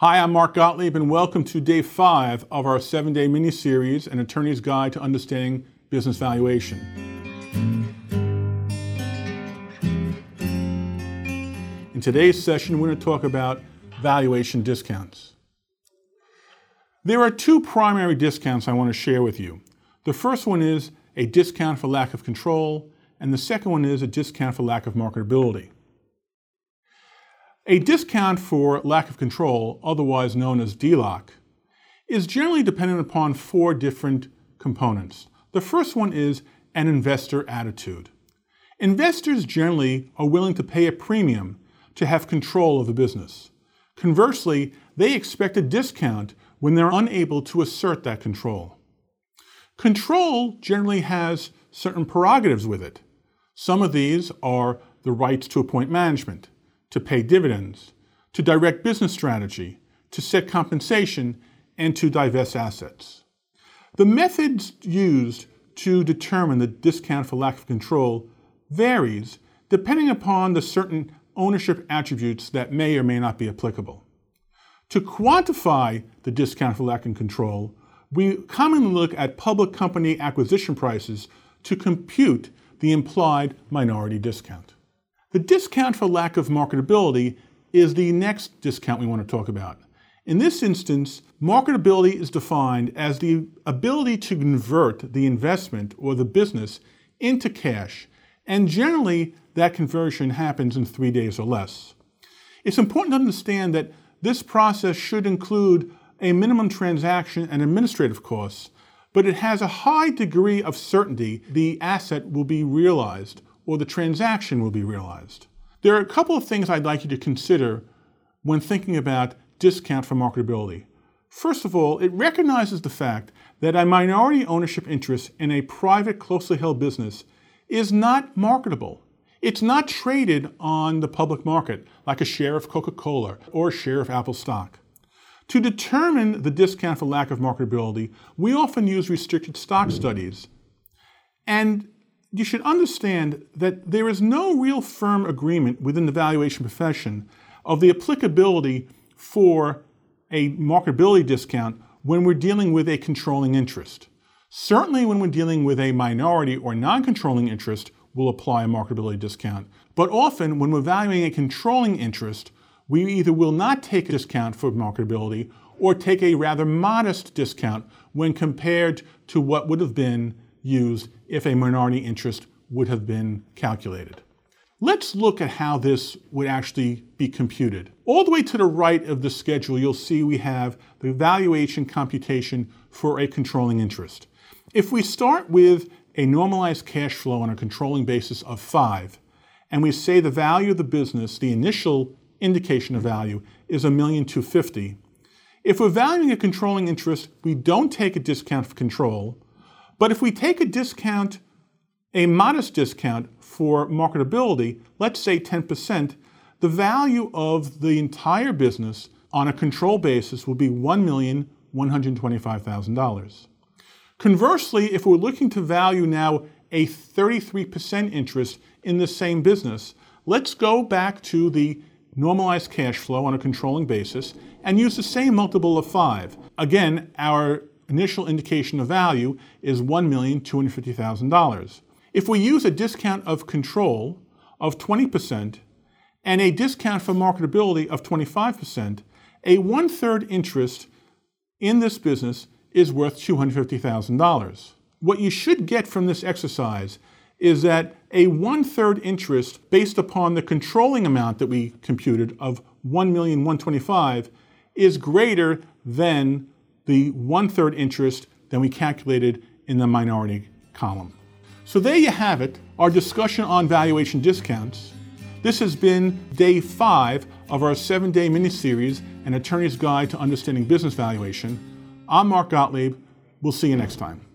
Hi, I'm Mark Gottlieb, and welcome to day five of our seven day mini series An Attorney's Guide to Understanding Business Valuation. In today's session, we're going to talk about valuation discounts. There are two primary discounts I want to share with you. The first one is a discount for lack of control, and the second one is a discount for lack of marketability. A discount for lack of control, otherwise known as DLOC, is generally dependent upon four different components. The first one is an investor attitude. Investors generally are willing to pay a premium to have control of the business. Conversely, they expect a discount when they're unable to assert that control. Control generally has certain prerogatives with it. Some of these are the rights to appoint management, to pay dividends, to direct business strategy, to set compensation, and to divest assets. The methods used to determine the discount for lack of control varies depending upon the certain ownership attributes that may or may not be applicable. To quantify the discount for lack of control, we commonly look at public company acquisition prices to compute the implied minority discount. The discount for lack of marketability is the next discount we want to talk about. In this instance, marketability is defined as the ability to convert the investment or the business into cash, and generally that conversion happens in three days or less. It's important to understand that this process should include a minimum transaction and administrative costs, but it has a high degree of certainty the asset will be realized or the transaction will be realized. There are a couple of things I'd like you to consider when thinking about discount for marketability. First of all, it recognizes the fact that a minority ownership interest in a private, closely held business is not marketable. It's not traded on the public market like a share of Coca Cola or a share of Apple stock. To determine the discount for lack of marketability, we often use restricted stock studies. And you should understand that there is no real firm agreement within the valuation profession of the applicability for a marketability discount when we're dealing with a controlling interest. Certainly, when we're dealing with a minority or non controlling interest, we'll apply a marketability discount. But often, when we're valuing a controlling interest, we either will not take a discount for marketability or take a rather modest discount when compared to what would have been used if a minority interest would have been calculated. Let's look at how this would actually be computed. All the way to the right of the schedule, you'll see we have the valuation computation for a controlling interest. If we start with a normalized cash flow on a controlling basis of 5, and we say the value of the business, the initial indication of value, is a million two fifty. If we're valuing a controlling interest, we don't take a discount for control, but if we take a discount, a modest discount for marketability, let's say 10%, the value of the entire business on a control basis will be $1,125,000. Conversely, if we're looking to value now a 33% interest in the same business, let's go back to the normalized cash flow on a controlling basis and use the same multiple of 5. Again, our initial indication of value is $1,250,000. If we use a discount of control of 20% and a discount for marketability of 25%, a one third interest in this business is worth $250,000. What you should get from this exercise is that a one third interest based upon the controlling amount that we computed of 1,125 is greater than the one third interest than we calculated in the minority column. So there you have it, our discussion on valuation discounts. This has been day five of our seven day mini series, An Attorney's Guide to Understanding Business Valuation. I'm Mark Gottlieb. We'll see you next time.